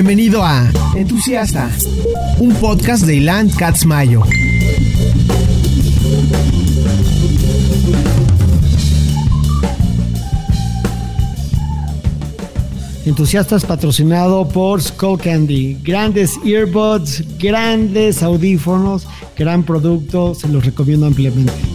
Bienvenido a Entusiasta, un podcast de Ilan Mayo. Entusiastas patrocinado por Skull Candy. Grandes earbuds, grandes audífonos, gran producto, se los recomiendo ampliamente.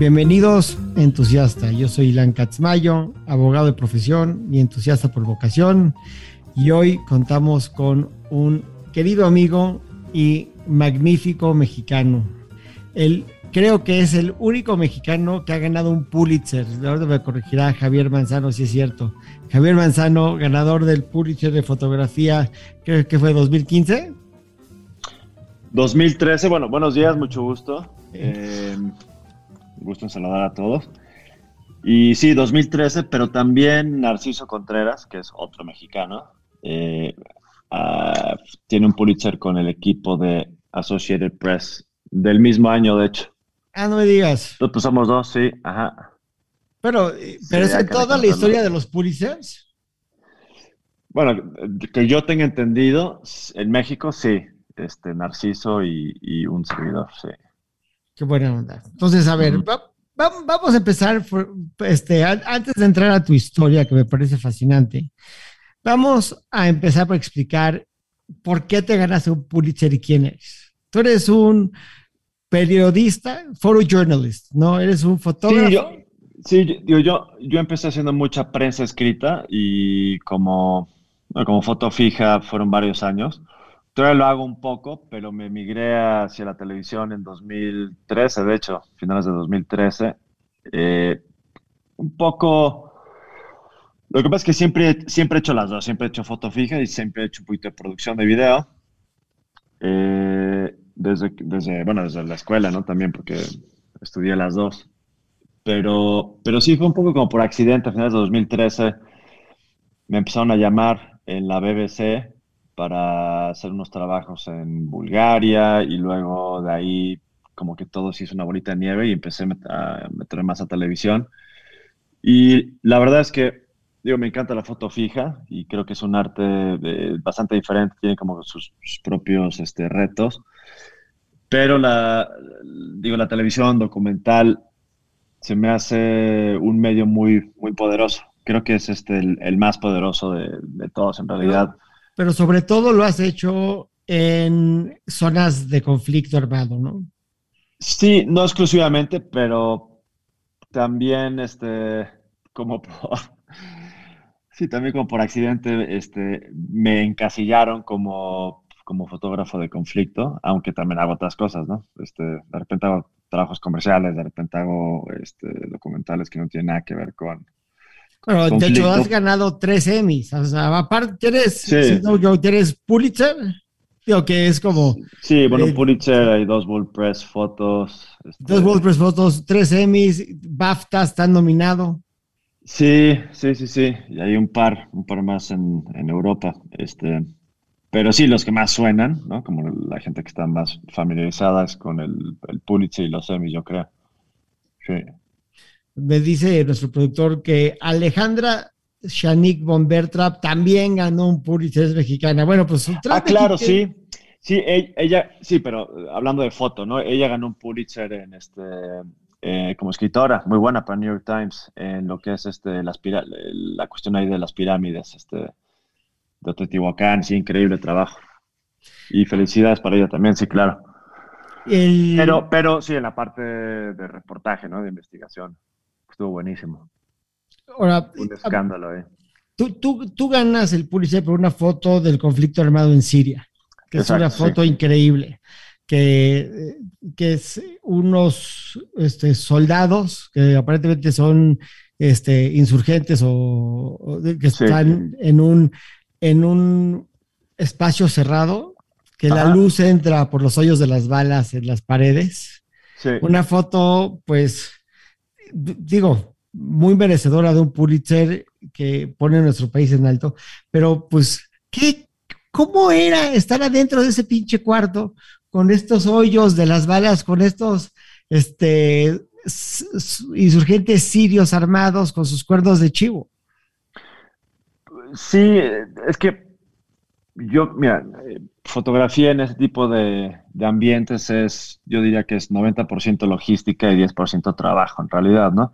Bienvenidos, entusiasta. Yo soy Ilan Katzmayo, abogado de profesión y entusiasta por vocación. Y hoy contamos con un querido amigo y magnífico mexicano. Él creo que es el único mexicano que ha ganado un Pulitzer. Ahora me corregirá Javier Manzano si es cierto. Javier Manzano, ganador del Pulitzer de fotografía, creo que fue 2015. 2013, bueno, buenos días, mucho gusto. Eh, gusto en saludar a todos. Y sí, 2013, pero también Narciso Contreras, que es otro mexicano, eh, ah, tiene un Pulitzer con el equipo de Associated Press del mismo año, de hecho. Ah, no me digas. Entonces, pues somos dos, sí, ajá. Pero, eh, pero es en toda la historia de los Pulitzers. Bueno, que yo tenga entendido, en México sí, este Narciso y, y un servidor, sí. Qué buena onda. Entonces, a ver, vamos a empezar, este, antes de entrar a tu historia, que me parece fascinante, vamos a empezar por explicar por qué te ganaste un Pulitzer y quién eres. Tú eres un periodista, photojournalist, ¿no? Eres un fotógrafo. Sí, yo, yo, yo, empecé haciendo mucha prensa escrita y como, como foto fija fueron varios años. Todavía lo hago un poco, pero me migré hacia la televisión en 2013, de hecho, finales de 2013. Eh, un poco... Lo que pasa es que siempre, siempre he hecho las dos, siempre he hecho foto fija y siempre he hecho un poquito de producción de video. Eh, desde, desde, bueno, desde la escuela, ¿no? También porque estudié las dos. Pero, pero sí fue un poco como por accidente, a finales de 2013 me empezaron a llamar en la BBC para hacer unos trabajos en Bulgaria y luego de ahí como que todo se hizo una bolita de nieve y empecé a meter más a televisión. Y la verdad es que, digo, me encanta la foto fija y creo que es un arte eh, bastante diferente, tiene como sus, propios este, retos. Pero la, digo, la televisión documental se me hace un medio muy, muy poderoso. Creo que es este, el, más poderoso de, de todos en realidad pero sobre todo lo has hecho en zonas de conflicto armado, ¿no? Sí, no exclusivamente, pero también este, como por, sí, también como por accidente, este, me encasillaron como, como fotógrafo de conflicto, aunque también hago otras cosas, ¿no? Este, de repente hago trabajos comerciales, de repente hago este, documentales que no tienen nada que ver con, bueno, de hecho, has ganado tres Emmys. O sea, aparte, ¿tienes, sí. ¿tienes Pulitzer? Digo que es como. Sí, bueno, eh, Pulitzer, hay dos World Press fotos. Este, dos World Press fotos, tres Emmys, BAFTA están nominado. Sí, sí, sí, sí. Y hay un par, un par más en, en Europa. Este, pero sí, los que más suenan, ¿no? Como la gente que está más familiarizadas con el, el Pulitzer y los Emmys, yo creo. Sí me dice nuestro productor que Alejandra Shanik von Bertrap también ganó un Pulitzer, es mexicana. Bueno, pues Ah, claro, sí. Sí, e-, ella, sí, pero hablando de foto, ¿no? Ella ganó un Pulitzer en este, eh, como escritora, muy buena para New York Times, en lo que es este, la, la cuestión ahí de las pirámides, este, de Teotihuacán, sí, increíble trabajo. Y felicidades para ella también, sí, claro. Pero, pero sí, en la parte de reportaje, ¿no? De investigación estuvo buenísimo. Ahora, un escándalo, ¿eh? Tú, tú, tú, ganas el Pulitzer por una foto del conflicto armado en Siria, que es una foto increíble, que, que es unos este, soldados que aparentemente son este, insurgentes o, que están en, un, en un espacio cerrado, que la luz entra por los hoyos de las balas en las paredes. Una foto, pues, digo, muy merecedora de un Pulitzer que pone nuestro país en alto, pero pues, ¿qué, ¿Cómo era estar adentro de ese pinche cuarto con estos hoyos de las balas, con estos este, insurgentes sirios armados con sus cuernos de chivo? Sí, es que yo, mira, fotografía en ese tipo de, ambientes es, yo diría que es 90% logística y 10% trabajo en realidad, ¿no?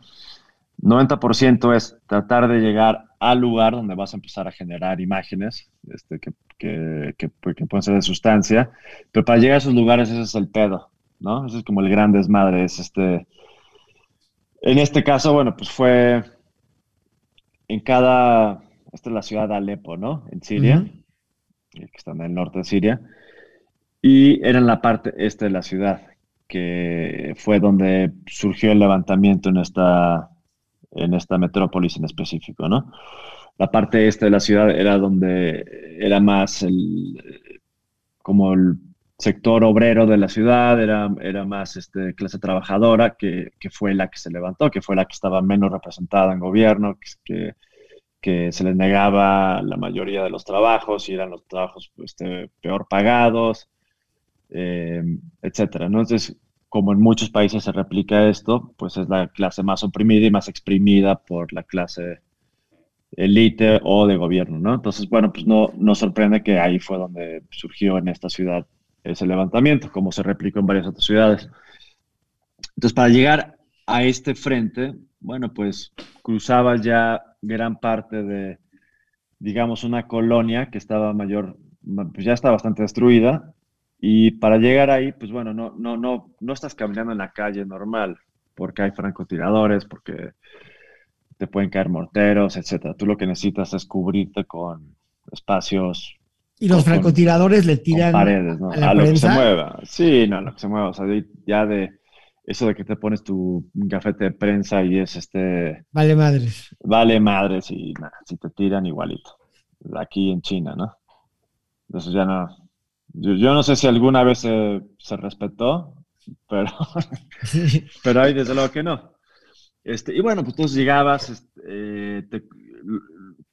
90% es tratar de llegar al lugar donde vas a empezar a generar imágenes este, que, que, pueden ser de sustancia, pero para llegar a esos lugares ese es el pedo, ¿no? Ese es como el gran desmadre, es este... En este caso, bueno, pues fue en cada... Esta es la ciudad de Alepo, ¿no? En Siria, que está en el norte de Siria, y era en la parte este de la ciudad, que fue donde surgió el levantamiento en esta en esta metrópolis en específico, ¿no? La parte este de la ciudad era donde era más el, como el sector obrero de la ciudad, era, era más este, clase trabajadora, que, que, fue la que se levantó, que fue la que estaba menos representada en gobierno, que, que se les negaba la mayoría de los trabajos y eran los trabajos este, peor pagados, eh, etcétera. Entonces, como en muchos países se replica esto, pues es la clase más oprimida y más exprimida por la clase elite o de gobierno, ¿no? Entonces, bueno, pues no nos sorprende que ahí fue donde surgió en esta ciudad ese levantamiento, como se replicó en varias otras ciudades. Entonces, para llegar a este frente, bueno, pues cruzaba ya gran parte de, digamos, una colonia que estaba mayor, pues ya está bastante destruida, y para llegar ahí, pues bueno, no, no, no, no estás caminando en la calle normal, porque hay francotiradores, porque te pueden caer morteros, etcétera. Tú lo que necesitas es cubrirte con espacios. Y los francotiradores le tiran paredes, ¿no? a, lo que se mueva. Sí, no, a lo que se mueva. O sea, ya de eso de que te pones tu gafete de prensa y es este. Vale madres. Vale madres y nada, si te tiran igualito. Aquí en China, ¿no? Entonces ya no, yo, no sé si alguna vez se, respetó, pero, pero hay desde luego que no. Este, y bueno, pues tú llegabas, este, eh,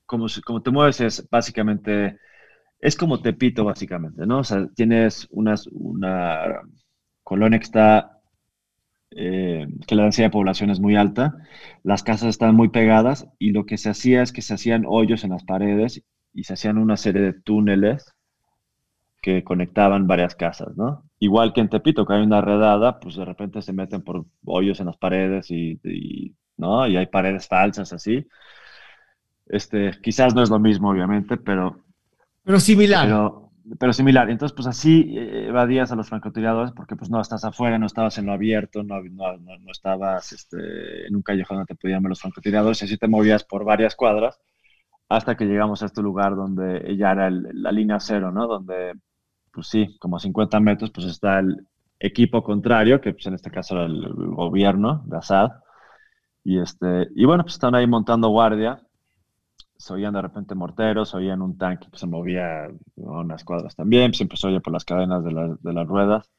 como, como te mueves es básicamente, es como Tepito básicamente, ¿no? O sea, tienes unas, una colonia que está, eh, que la densidad de población es muy alta, las casas están muy pegadas y lo que se hacía es que se hacían hoyos en las paredes y se hacían una serie de túneles que conectaban varias casas, ¿no? Igual que en Tepito, que hay una redada, pues de repente se meten por hoyos en las paredes y, ¿no? Y hay paredes falsas así. Este, quizás no es lo mismo, obviamente, pero... Pero similar. Pero, similar. Entonces, pues así eh, evadías a los francotiradores porque pues no estás afuera, no estabas en lo abierto, no, no, no, estabas este, en un callejón donde te podían ver los francotiradores y así te movías por varias cuadras hasta que llegamos a este lugar donde ya era la línea cero, ¿no? Donde pues sí, como a 50 metros, pues está el equipo contrario, que pues en este caso era el, gobierno de Assad. Y, este, y bueno, pues estaban ahí montando guardia. Se oían de repente morteros, se oían un tanque que se movía unas cuadras también, siempre se oye por las cadenas de, de las ruedas.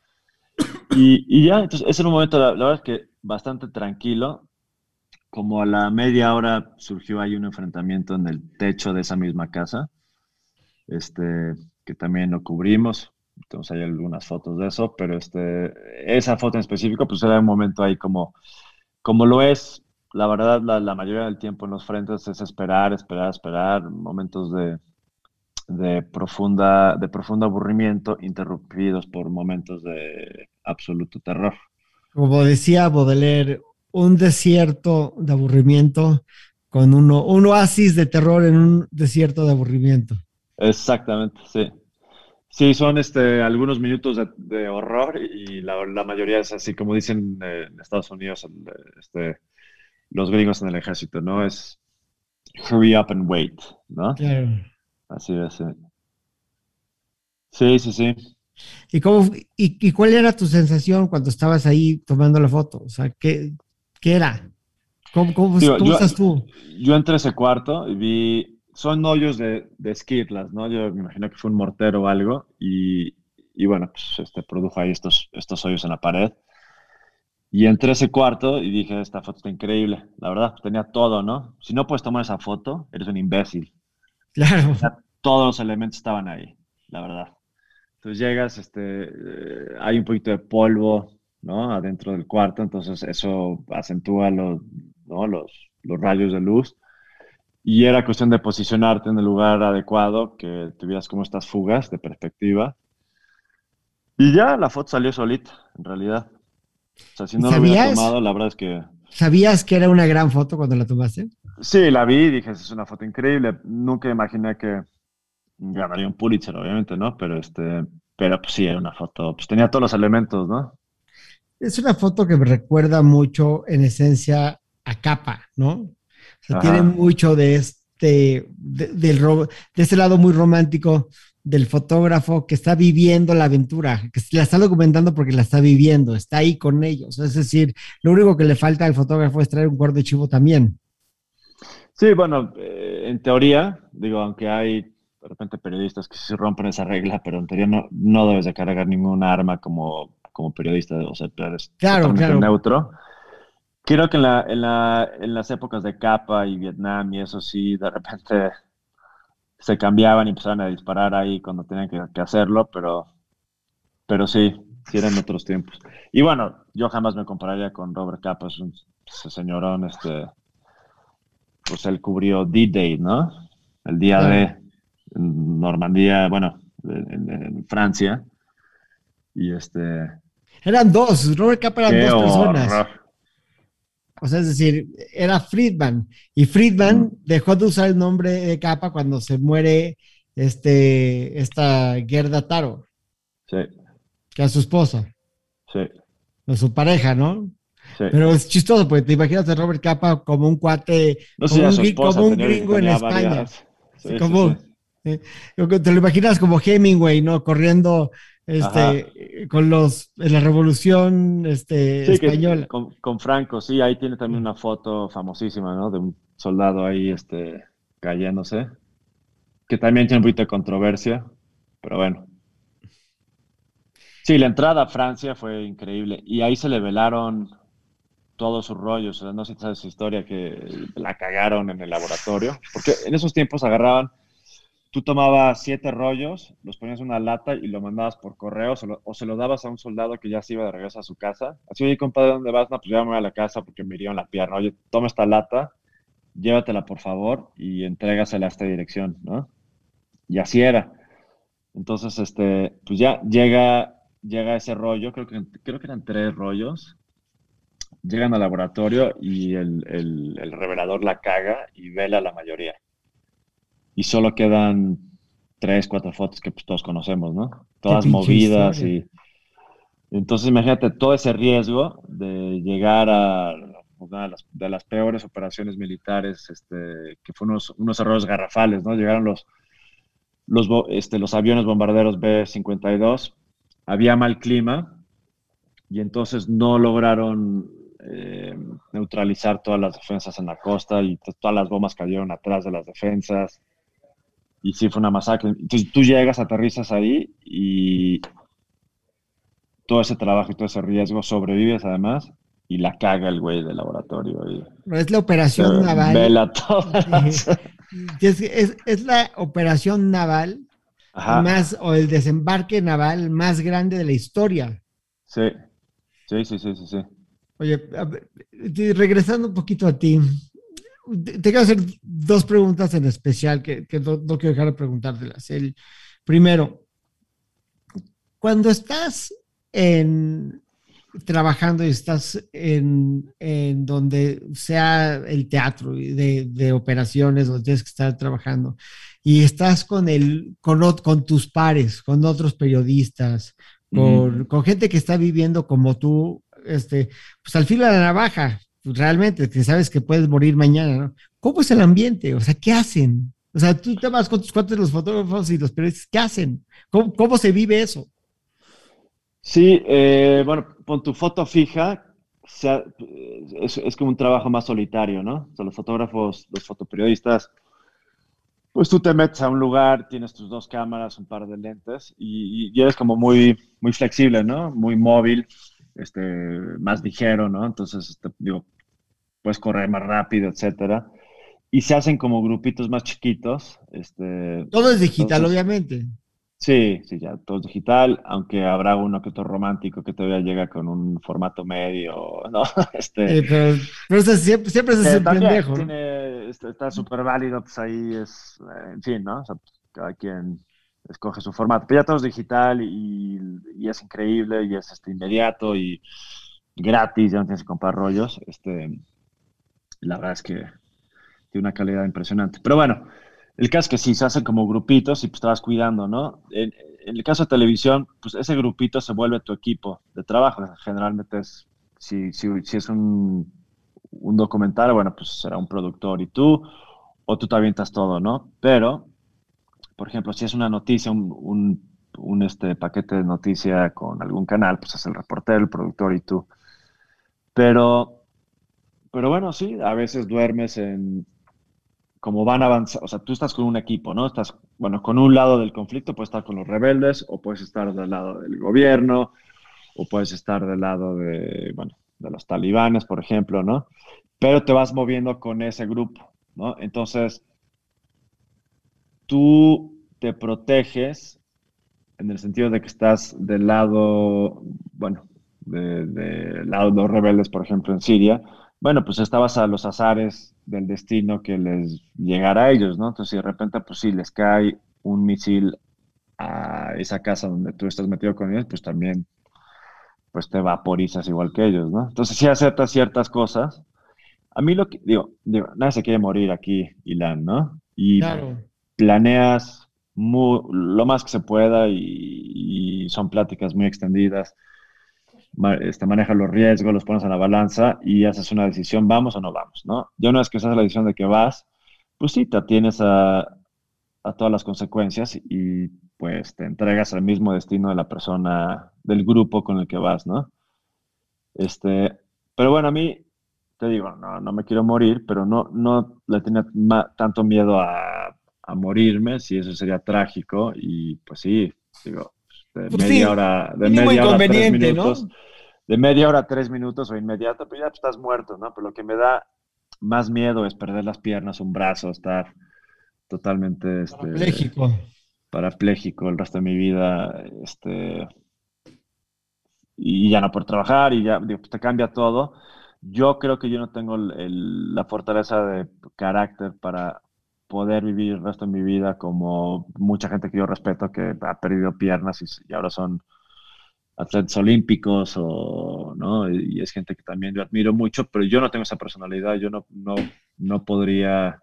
Y, y, ya, entonces ese era un momento, la, la, verdad es que bastante tranquilo. Como a la media hora surgió ahí un enfrentamiento en el techo de esa misma casa. Este, que también lo cubrimos. Entonces hay algunas fotos de eso, pero este, esa foto en específico, pues era un momento ahí como, como lo es, la verdad, la, mayoría del tiempo en los frentes es esperar, esperar, esperar, momentos de, de, profunda, de profundo aburrimiento interrumpidos por momentos de absoluto terror. Como decía Baudelaire, un desierto de aburrimiento con uno, un oasis de terror en un desierto de aburrimiento. Exactamente, sí. Sí, son este, algunos minutos de, horror y la, mayoría es así, como dicen en Estados Unidos este, los gringos en el ejército, ¿no? Es hurry up and wait, ¿no? Claro. Así es. Sí, sí, sí. ¿Y, cómo, y, cuál era tu sensación cuando estabas ahí tomando la foto? O sea, ¿qué, qué era? ¿Cómo, cómo, estás tú? Yo entré a ese cuarto y vi son hoyos de, de esquirlas, ¿no? Yo me imagino que fue un mortero o algo y, y bueno, pues este, produjo ahí estos, estos hoyos en la pared. Y entré a ese cuarto y dije, esta foto está increíble. La verdad, tenía todo, ¿no? Si no puedes tomar esa foto, eres un imbécil. Claro. todos los elementos estaban ahí. la verdad. Entonces llegas, este, eh, hay un poquito de polvo, ¿no? Adentro del cuarto, entonces eso acentúa los, los, los rayos de luz. Y era cuestión de posicionarte en el lugar adecuado, que tuvieras como estas fugas de perspectiva. Y ya la foto salió solita, en realidad. O sea, si no lo hubiera tomado, la verdad es que... ¿Sabías que era una gran foto cuando la tomaste? Sí, la vi y dije, es una foto increíble. Nunca imaginé que ganaría un Pulitzer, obviamente, ¿no? Pero este, pero pues sí, era una foto, pues tenía todos los elementos, ¿no? Es una foto que me recuerda mucho, en esencia, a Capa, ¿no? O sea, tiene mucho de este, de, del, de ese lado muy romántico del fotógrafo que está viviendo la aventura, que la está documentando porque la está viviendo, está ahí con ellos. Es decir, lo único que le falta al fotógrafo es traer un cuarto de chivo también. Sí, bueno, eh, en teoría, digo, aunque hay de repente periodistas que sí rompen esa regla, pero en teoría no, no debes de cargar ningún arma como, como periodista, o sea, eres claro, neutro. Creo que en, la, en, la, en las épocas de Capa y Vietnam y eso sí, de repente se cambiaban y empezaban a disparar ahí cuando tenían que, hacerlo, pero, pero sí, sí eran otros tiempos. Y bueno, yo jamás me compararía con Robert Capa, es un señorón, este, pues él cubrió D-Day, ¿no? El día de Normandía, bueno, en, Francia. Y este... Eran dos, Robert Capa eran dos personas. O sea, es decir, era Friedman. Y Friedman dejó de usar el nombre de Capa cuando se muere este, esta Gerda Taro. Sí. Que a su esposa. Sí. A su pareja, ¿no? Sí. Pero es chistoso, porque te imaginas a Robert Capa como un cuate, como, un, gringo en España. Sí, como, te lo imaginas como Hemingway, ¿no? Corriendo este, con los, en la revolución este, española. con, Franco, sí, ahí tiene también una foto famosísima, ¿no? De un soldado ahí, este, cayéndose, que también tiene un poquito de controversia, pero bueno. Sí, la entrada a Francia fue increíble y ahí se le velaron todos sus rollos, o sea, no sé si sabes su historia, que la cagaron en el laboratorio, porque en esos tiempos agarraban tú tomabas siete rollos, los ponías en una lata y lo mandabas por correo o se lo dabas a un soldado que ya se iba de regreso a su casa. Así, oye, compadre, ¿dónde vas? No, pues ya me voy a la casa porque me hirieron la pierna. Oye, toma esta lata, llévatela por favor y entrégasela a esta dirección, ¿no? Y así era. Entonces, este, pues ya llega, llega ese rollo, creo que, creo que eran tres rollos. Llegan al laboratorio y el, el, el revelador la caga y vela la mayoría y solo quedan tres, cuatro fotos que pues, todos conocemos, ¿no? Todas movidas y... Entonces imagínate todo ese riesgo de llegar a una de las, peores operaciones militares, este, que fueron unos, errores garrafales, ¿no? Llegaron los, los, este, los aviones bombarderos B-52, había mal clima y entonces no lograron eh, neutralizar todas las defensas en la costa y todas las bombas cayeron atrás de las defensas y sí fue una masacre. Entonces tú llegas, aterrizas ahí y todo ese trabajo y todo ese riesgo sobrevives además y la caga el güey del laboratorio. es la operación naval. Vela Es, la operación naval más o el desembarque naval más grande de la historia. Sí, sí, sí, sí, sí. sí. Oye, regresando un poquito a ti, te quiero hacer dos preguntas en especial que, no, quiero dejar de preguntártelas. El primero, cuando estás en, trabajando y estás en, en donde sea el teatro de, de, operaciones, donde tienes que estar trabajando, y estás con, el, con, con tus pares, con otros periodistas, con, con, gente que está viviendo como tú, este, pues al filo de la navaja, realmente, que sabes que puedes morir mañana, ¿no? ¿Cómo es el ambiente? O sea, ¿qué hacen? O sea, tú te vas con tus cuates, los fotógrafos y los periodistas, ¿qué hacen? ¿Cómo, se vive eso? Sí, eh, bueno, con tu foto fija, es, como un trabajo más solitario, ¿no? O sea, los fotógrafos, los fotoperiodistas, pues tú te metes a un lugar, tienes tus dos cámaras, un par de lentes y, y eres como muy, muy flexible, ¿no? Muy móvil, este, más ligero, ¿no? Entonces, este, digo, puedes correr más rápido, etcétera. Y se hacen como grupitos más chiquitos. Este, Todo es digital, obviamente. Sí, sí, ya todo es digital, aunque habrá uno que otro romántico que todavía llega con un formato medio, ¿no? Este, pero, pero siempre, siempre es un pendejo. Este, está súper válido, pues ahí es, eh, en fin, ¿no? O sea, pues, cada quien escoge su formato. Pero ya todo es digital y, y es increíble y es este, inmediato y gratis, ya no tienes que comprar rollos. Este, la verdad es que tiene una calidad impresionante. Pero bueno, el caso es que sí, se hacen como grupitos y pues te vas cuidando, ¿no? En, el caso de televisión, pues ese grupito se vuelve tu equipo de trabajo. Generalmente es, si, si, si es un, un, documental, bueno, pues será un productor y tú, o tú te avientas todo, ¿no? Pero, por ejemplo, si es una noticia, un, un, este, paquete de noticia con algún canal, pues es el reportero, el productor y tú. Pero, pero bueno, sí, a veces duermes en, como van a avanzar, o sea, tú estás con un equipo, ¿no? Estás, bueno, con un lado del conflicto, puedes estar con los rebeldes, o puedes estar del lado del gobierno, o puedes estar del lado de, bueno, de los talibanes, por ejemplo, ¿no? Pero te vas moviendo con ese grupo, ¿no? Entonces, tú te proteges en el sentido de que estás del lado, bueno, del de lado de los rebeldes, por ejemplo, en Siria, bueno, pues estabas a los azares del destino que les llegara a ellos, ¿no? Entonces, si de repente, pues sí, les cae un misil a esa casa donde tú estás metido con ellos, pues también, pues te vaporizas igual que ellos, ¿no? Entonces, si aceptas ciertas cosas. A mí lo que, digo, digo nadie se quiere morir aquí, Ilan, ¿no? Y planeas lo más que se pueda y son pláticas muy extendidas este, manejas los riesgos, los pones en la balanza y haces una decisión, vamos o no vamos, ¿no? Ya una vez que haces la decisión de que vas, pues sí, te atienes a, todas las consecuencias y pues te entregas al mismo destino de la persona, del grupo con el que vas, ¿no? Este, pero bueno, a mí, te digo, no, no me quiero morir, pero no, no le tenía tanto miedo a, a morirme, si eso sería trágico, y pues sí, digo, de pues media hora, de media hora tres minutos, de media hora tres minutos o inmediato, pues ya estás muerto, ¿no? Pero lo que me da más miedo es perder las piernas, un brazo, estar totalmente este, parapléjico. parapléjico el resto de mi vida, este, y ya no por trabajar y ya pues te cambia todo. Yo creo que yo no tengo la fortaleza de carácter para poder vivir el resto de mi vida como mucha gente que yo respeto que ha perdido piernas y, ahora son atletas olímpicos o no y es gente que también yo admiro mucho pero yo no tengo esa personalidad yo no no no podría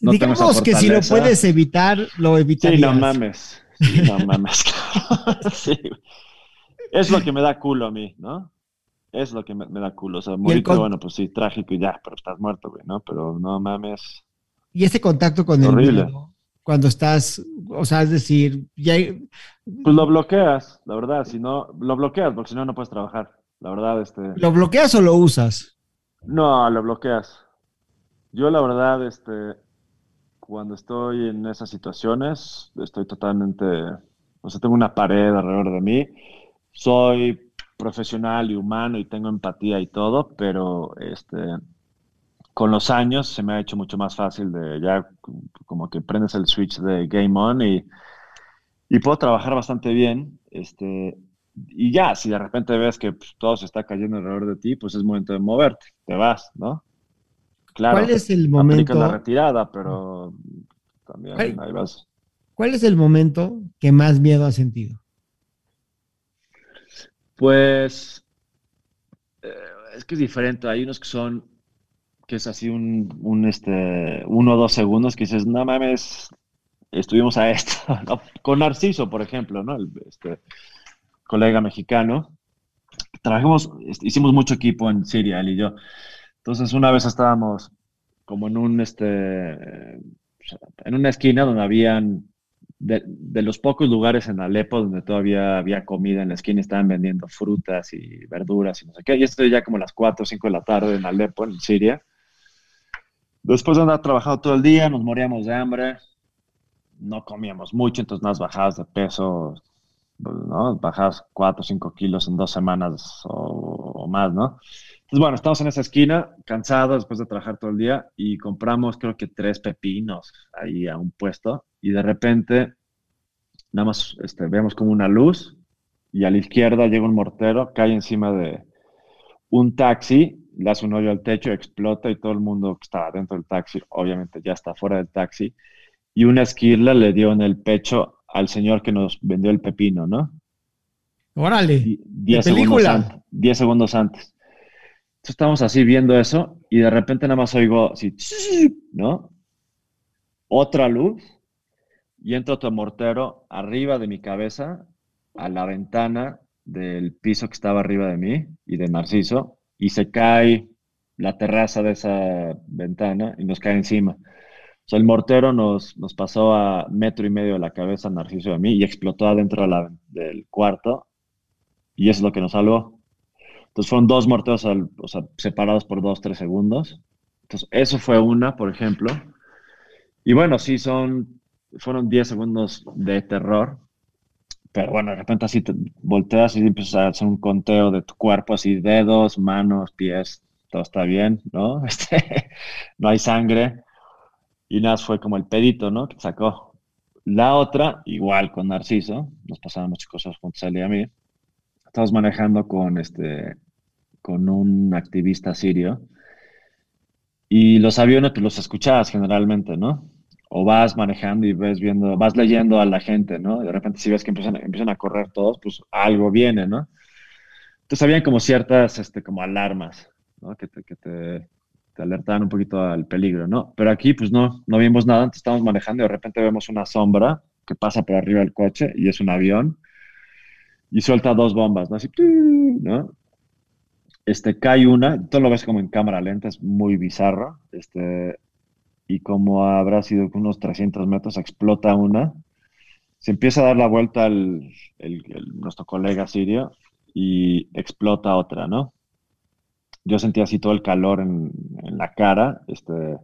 no digamos que si lo puedes evitar lo evitarías. Sí no mames no mames sí. es lo que me da culo a mí no es lo que me, da culo o sea morirte bueno pues sí trágico y ya pero estás muerto güey no pero no mames y ese contacto con el miedo, cuando estás, o sea, es decir, ya... Pues lo bloqueas, la verdad, si no, lo bloqueas, porque si no, no puedes trabajar, la verdad, este... ¿Lo bloqueas o lo usas? No, lo bloqueas. Yo, la verdad, este, cuando estoy en esas situaciones, estoy totalmente, o sea, tengo una pared alrededor de mí, soy profesional y humano y tengo empatía y todo, pero, este, con los años se me ha hecho mucho más fácil de ya como que prendes el switch de Game On y, y puedo trabajar bastante bien. Este, y ya, si de repente ves que pues, todo se está cayendo alrededor de ti, pues es momento de moverte, te vas, ¿no? Claro, ¿Cuál es el momento? la retirada, pero también ahí vas. ¿Cuál es el momento que más miedo has sentido? Pues eh, es que es diferente. Hay unos que son que es así un, un, este, uno o dos segundos que dices, no mames, estuvimos a esto, Con Narciso, por ejemplo, ¿no? El, este, colega mexicano. Trabajamos, hicimos mucho equipo en Siria, él y yo. Entonces, una vez estábamos como en un, este, en una esquina donde habían, de, de, los pocos lugares en Alepo donde todavía había comida en la esquina, estaban vendiendo frutas y verduras y no sé qué. Y esto ya como las 4 o 5 de la tarde en Alepo, en Siria. Después de andar trabajando todo el día, nos moríamos de hambre, no comíamos mucho, entonces más bajadas de peso, ¿no? Bajadas 4 o 5 kilos en dos semanas o, más, ¿no? Entonces, bueno, estamos en esa esquina, cansados después de trabajar todo el día, y compramos creo que tres pepinos ahí a un puesto, y de repente nada más este, vemos como una luz y a la izquierda llega un mortero, cae encima de un taxi, le hace un hoyo al techo, explota y todo el mundo que estaba dentro del taxi, obviamente ya está fuera del taxi, y una esquirla le dio en el pecho al señor que nos vendió el pepino, ¿no? Órale. Diez segundos, antes, diez segundos antes. Entonces estamos así viendo eso y de repente nada más oigo así, ¿no? Otra luz y entra otro mortero arriba de mi cabeza a la ventana del piso que estaba arriba de mí y de Narciso y se cae la terraza de esa ventana y nos cae encima. O sea, el mortero nos, nos pasó a metro y medio de la cabeza Narciso y a mí y explotó adentro del cuarto y eso es lo que nos salvó. Entonces fueron dos morteros separados por dos, tres segundos. Entonces eso fue una, por ejemplo. Y bueno, sí, son, fueron 10 segundos de terror pero bueno, de repente así te volteas y empiezas a hacer un conteo de tu cuerpo, así dedos, manos, pies, todo está bien, ¿no? Este, no hay sangre. Y nada, fue como el pedito, ¿no? Que sacó. La otra, igual con Narciso, nos pasaban muchas cosas juntos él y a mí. Estamos manejando con, este, con un activista sirio. Y los aviones, pues los escuchabas generalmente, ¿no? O vas manejando y ves viendo, vas leyendo a la gente, ¿no? De repente si ves que empiezan, empiezan a correr todos, pues algo viene, ¿no? Entonces habían como ciertas, este, como alarmas, ¿no? Que te, que te, te alertaban un poquito al peligro, ¿no? Pero aquí, pues no, no vimos nada, entonces estamos manejando y de repente vemos una sombra que pasa por arriba del coche y es un avión y suelta dos bombas, ¿no? Así, ¿no? Este, cae una, tú lo ves como en cámara lenta, es muy bizarro, este, y como habrá sido unos 300 metros, explota una. Se empieza a dar la vuelta al, nuestro colega sirio y explota otra, ¿no? Yo sentía así todo el calor en, la cara. Este,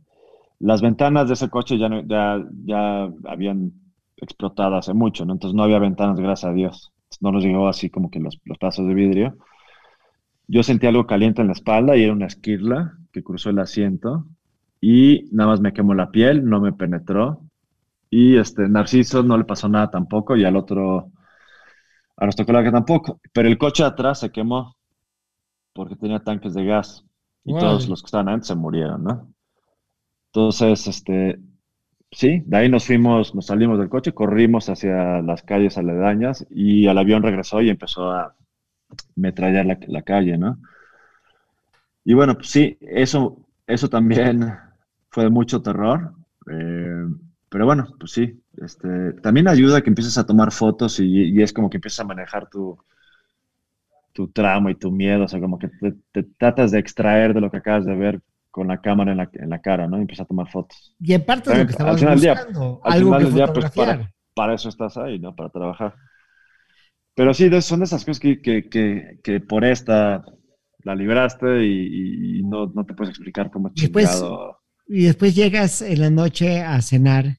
las ventanas de ese coche ya, ya, ya habían explotado hace mucho, ¿no? Entonces no había ventanas, gracias a Dios. No nos llegó así como que los, los pedazos de vidrio. Yo sentí algo caliente en la espalda y era una esquirla que cruzó el asiento y nada más me quemó la piel, no me penetró. Y este Narciso no le pasó nada tampoco y al otro, a nuestro colega tampoco. Pero el coche atrás se quemó porque tenía tanques de gas y todos los que estaban antes se murieron, ¿no? Entonces, este, sí, de ahí nos fuimos, nos salimos del coche, corrimos hacia las calles aledañas y el avión regresó y empezó a metrallar la, la calle, ¿no? Y bueno, pues sí, eso, eso también fue de mucho terror. Eh, pero bueno, pues sí, este, también ayuda que empieces a tomar fotos y, es como que empiezas a manejar tu, tu tramo y tu miedo, o sea, como que te, tratas de extraer de lo que acabas de ver con la cámara en la, en la cara, ¿no? Y empiezas a tomar fotos. Y en parte de lo que estabas buscando, algo que día, pues, para, para, eso estás ahí, ¿no? Para trabajar. Pero sí, son de esas cosas que, que, que, que por esta la libraste y, no, no, te puedes explicar cómo chingado y después llegas en la noche a cenar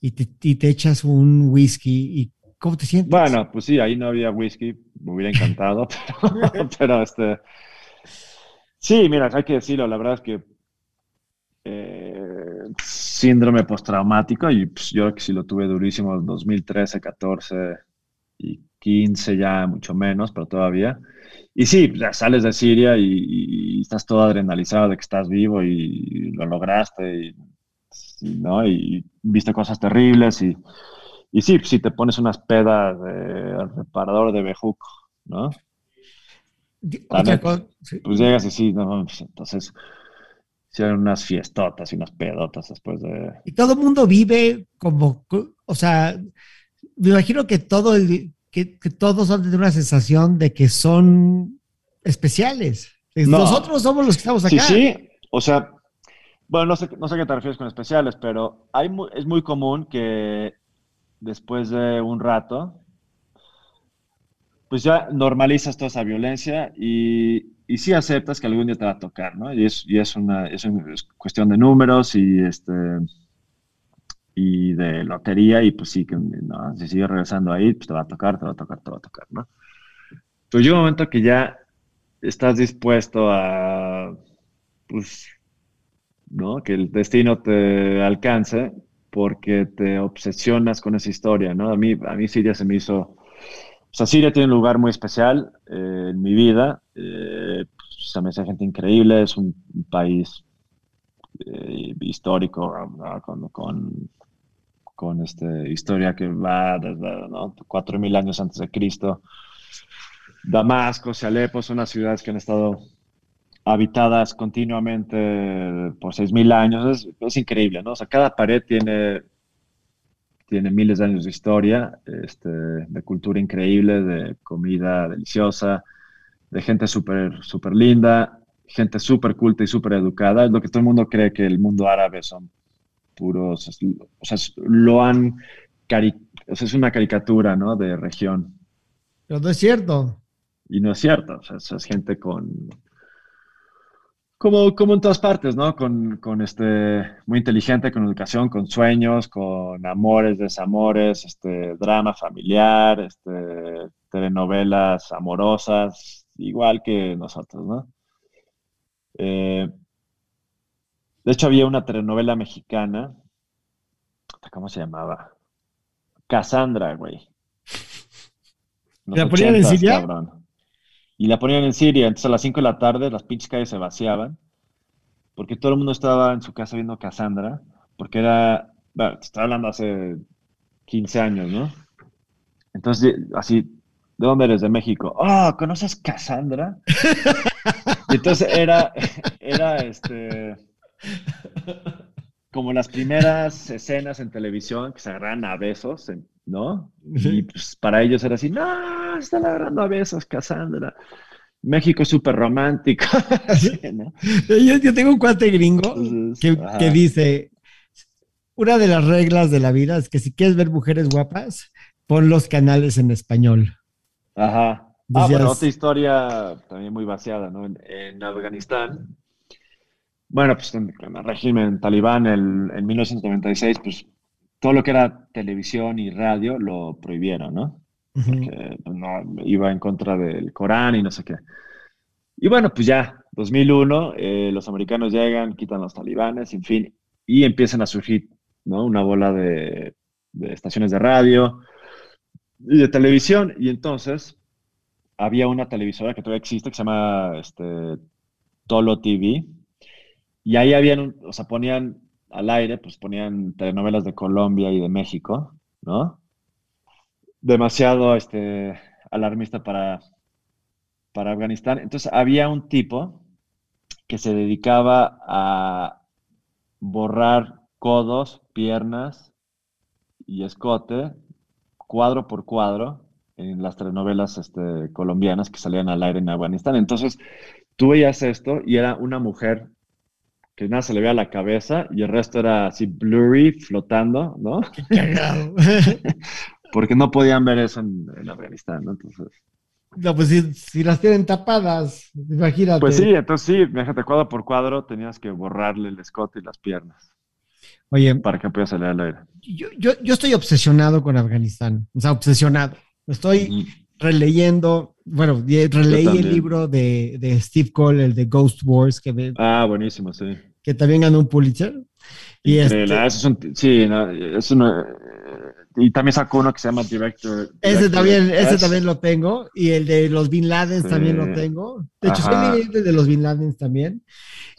y te, y te echas un whisky y ¿cómo te sientes? Bueno, pues sí, ahí no había whisky, me hubiera encantado, pero, este... Sí, mira, hay que decirlo, la verdad es que eh, síndrome postraumático y pues, yo que sí lo tuve durísimo en 2013, 14 y 15 ya mucho menos, pero todavía. Y sí, ya sales de Siria y, estás todo adrenalizado de que estás vivo y, lo lograste, y, ¿no? Y viste cosas terribles y, y sí, si te pones unas pedas de reparador de bejuco, ¿no? Pues llegas y sí, no, pues, entonces hicieron unas fiestotas y unas pedotas después de... Y todo el mundo vive como, o sea, me imagino que todo el, que, todos han de una sensación de que son especiales. Nosotros somos los que estamos acá. Sí, sí. O sea, bueno, no sé, no sé qué te refieres con especiales, pero hay, es muy común que después de un rato, pues ya normalizas toda esa violencia y, y sí aceptas que algún día te va a tocar, ¿no? Y es, y es, una, es una cuestión de números y este y de lotería y pues sí, que no, si sigues regresando ahí, pues te va a tocar, te va a tocar, te va a tocar, ¿no? Pero llega un momento que ya estás dispuesto a, pues, ¿no? Que el destino te alcance porque te obsesionas con esa historia, ¿no? A mí, a mí Siria se me hizo... O sea, Siria tiene un lugar muy especial eh, en mi vida. Eh, se me hace gente increíble, es un, país eh, histórico, con, con, con este, historia que va desde ¿no? 4.000 años antes de Cristo. Damasco Alepo son las ciudades que han estado habitadas continuamente por 6.000 años. Es, increíble, ¿no? O sea, cada pared tiene, tiene miles de años de historia, este, de cultura increíble, de comida deliciosa, de gente súper super linda, gente súper culta y súper educada. Es lo que todo el mundo cree que el mundo árabe son o sea, lo han, o sea, es una caricatura, ¿no? De región. Pero no es cierto. Y no es cierto, o sea, es gente con, como, como en todas partes, ¿no? Con, con, este, muy inteligente, con educación, con sueños, con amores, desamores, este, drama familiar, este, telenovelas amorosas, igual que nosotros, ¿no? Eh, de hecho, había una telenovela mexicana, ¿cómo se llamaba? Cassandra, güey. ¿La ponían en Siria? Y la ponían en Siria, entonces a las 5 de la tarde las pinches calles se vaciaban, porque todo el mundo estaba en su casa viendo Cassandra, porque era, bueno, te estaba hablando hace 15 años, ¿no? Entonces, así, ¿de dónde eres? De México. Oh, ¿conoces Cassandra? y entonces era, era este, como las primeras escenas en televisión que se agarran a besos, ¿no? Y pues para ellos era así, no, están agarrando a besos, Cassandra. México es súper romántico. yo, tengo un cuate gringo que, dice, una de las reglas de la vida es que si quieres ver mujeres guapas, pon los canales en español. Ajá. Ah, bueno, otra historia también muy vaciada, ¿no? En, Afganistán. Bueno, pues en, el régimen talibán en 1996, pues todo lo que era televisión y radio lo prohibieron, ¿no? Porque pues, no, iba en contra del Corán y no sé qué. Y bueno, pues ya, 2001, eh, los americanos llegan, quitan los talibanes, en fin, y empiezan a surgir, ¿no? Una bola de, estaciones de radio y de televisión. Y entonces había una televisora que todavía existe que se llama este, Tolo TV. Y ahí habían, o sea, ponían al aire, pues ponían telenovelas de Colombia y de México, ¿no? Demasiado este, alarmista para, para Afganistán. Entonces había un tipo que se dedicaba a borrar codos, piernas y escote, cuadro por cuadro, en las telenovelas este, colombianas que salían al aire en Afganistán. Entonces, tú veías esto y era una mujer que nada se le veía la cabeza y el resto era así blurry, flotando, ¿no? Porque no podían ver eso en, Afganistán, ¿no? Entonces. No, pues si, las tienen tapadas, imagínate. Pues sí, entonces sí, fíjate, cuadro por cuadro tenías que borrarle el escote y las piernas. Oye. Para que pudiera salir al aire. Yo, yo, yo estoy obsesionado con Afganistán, o sea, obsesionado. Estoy releyendo, bueno, releí el libro de, de, Steve Cole, el de Ghost Wars, que Ah, buenísimo, sí. Que también ganó un Pulitzer. Y este, sí, es y también sacó uno que se llama Director. ese también, ese también lo tengo. Y el de los Bin Laden también lo tengo. De hecho, estoy leyendo el de los Bin Laden también.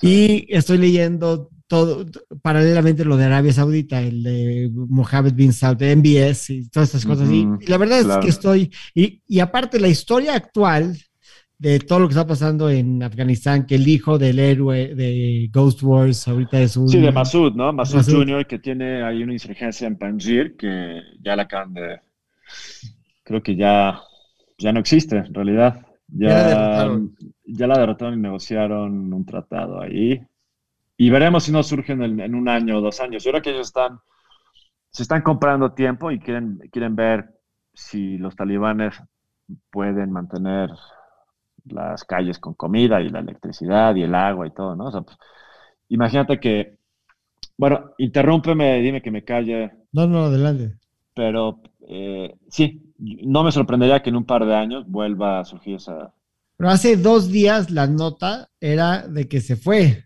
Y estoy leyendo todo, paralelamente lo de Arabia Saudita, el de Mohammed bin Salman, MBS y todas estas cosas. y, la verdad es que estoy, y, y, aparte la historia actual de todo lo que está pasando en Afganistán, que el hijo del héroe de Ghost Wars ahorita es un... Sí, de Masud, ¿no? Masud, Jr., que tiene ahí una insurgencia en Panjir, que ya la acaban de... Creo que ya, ya no existe, en realidad. Ya, ya la derrotaron y negociaron un tratado ahí y veremos si no surgen en, un año o dos años. Yo creo que ellos están, se están comprando tiempo y quieren, quieren ver si los talibanes pueden mantener las calles con comida y la electricidad y el agua y todo, ¿no? Pues, imagínate que, bueno, interrúmpeme, dime que me calle. No, no, adelante. Pero eh, sí, no me sorprendería que en un par de años vuelva a surgir esa... Pero hace dos días la nota era de que se fue.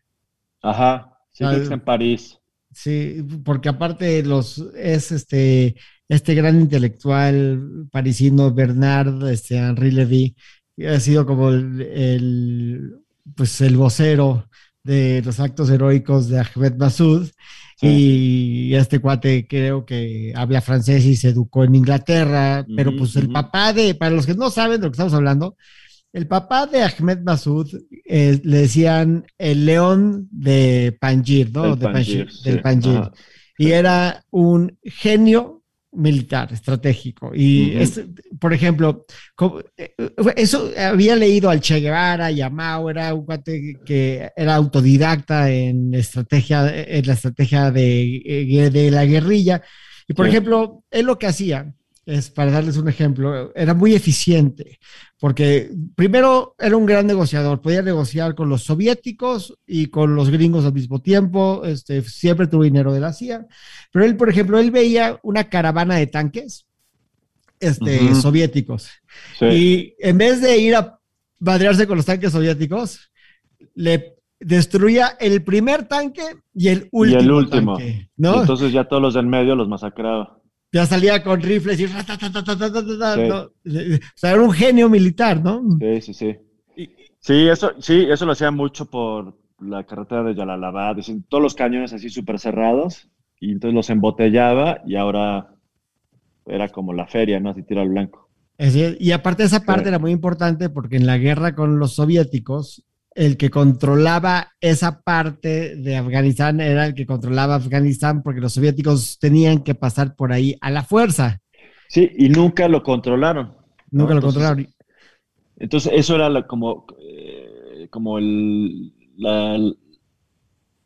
Ajá, sí, en París. Sí, porque aparte los es este este gran intelectual parisino Bernard este, Henri Levy ha sido como el, pues el vocero de los actos heroicos de Ahmed Massoud. Y este cuate creo que habla francés y se educó en Inglaterra, pero pues el papá de, para los que no saben de lo que estamos hablando, el papá de Ahmed Massoud eh, le decían el león de Panjir, ¿no? de Panjir, del Panjir. Y era un genio militar, estratégico. Y, por ejemplo, eh, eso había leído al Che Guevara y a Mao, era un cuate que era autodidacta en, estrategia, en la estrategia de, eh, de la guerrilla. Y, por ejemplo, él lo que hacía es, para darles un ejemplo, era muy eficiente, porque primero era un gran negociador, podía negociar con los soviéticos y con los gringos al mismo tiempo, este, siempre tuvo dinero de la CIA, pero él, por ejemplo, él veía una caravana de tanques este, soviéticos, y en vez de ir a madrearse con los tanques soviéticos, le destruía el primer tanque y el último. Y el último. ¿no? Entonces ya todos los del medio los masacraba ya salía con rifles y... O sea, era un genio militar, ¿no? Sí, sí, sí. Sí, eso, sí, eso lo hacía mucho por la carretera de Yalalabad, todos los cañones así súper cerrados, y entonces los embotellaba y ahora era como la feria, ¿no? Así tiro al blanco. y aparte esa parte era muy importante porque en la guerra con los soviéticos, el que controlaba esa parte de Afganistán era el que controlaba Afganistán porque los soviéticos tenían que pasar por ahí a la fuerza. Sí, y nunca lo controlaron. Nunca lo controlaron. Entonces, eso era como, eh, como el, la,